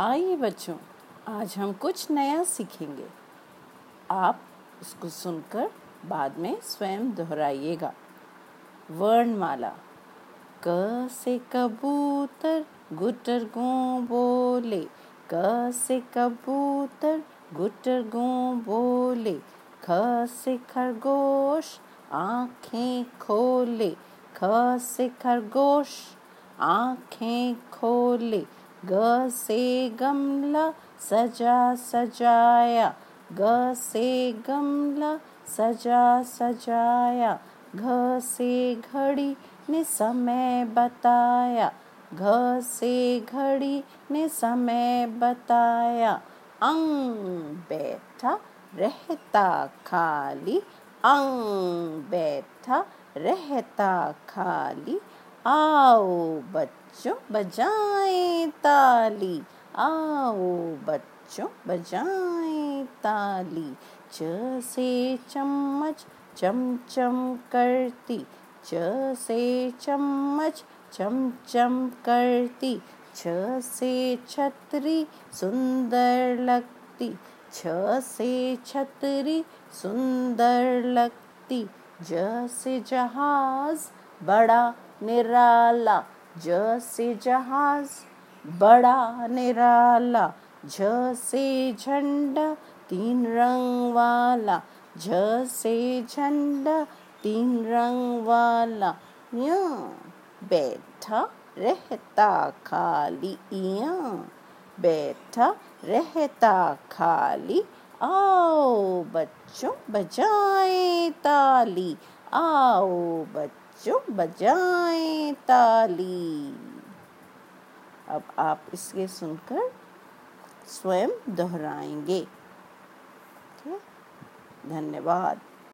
आइए बच्चों, आज हम कुछ नया सीखेंगे। आप इसको सुनकर बाद में स्वयं दोहराइएगा। वर्णमाला, क से कबूतर गुटर गो बोले। क से कबूतर गुटर गो बोले। ख से खरगोश आँखें खोले। ख से खरगोश आँखें खोले। ग से गमला सजा सजाया। ग से गमला सजा सजाया। घ से घड़ी ने समय बताया। घ से घड़ी ने समय बताया। अंग बैठा रहता खाली। अंग बैठा रहता खाली। आओ बच्चों बजाएँ ताली, आओ बच्चों बजाएँ ताली। च से चम्मच चमचम करती। च से चम्मच चमचम करती। छ से छतरी, सुंदर लगती। छ से छतरी, सुंदर लगती। ज से जहाज़, बड़ा निराला ज से जहाज़, बड़ा निराला झ से झंडा, तीन रंग वाला झ से झंडा, तीन रंग वाला। या बैठा रहता खाली या बैठा रहता खाली। आओ बच्चों, बजाए ताली, आओ बच्चों। बच्चों बजाएँ ताली। अब आप इसके सुनकर स्वयं दोहराएँगे। धन्यवाद।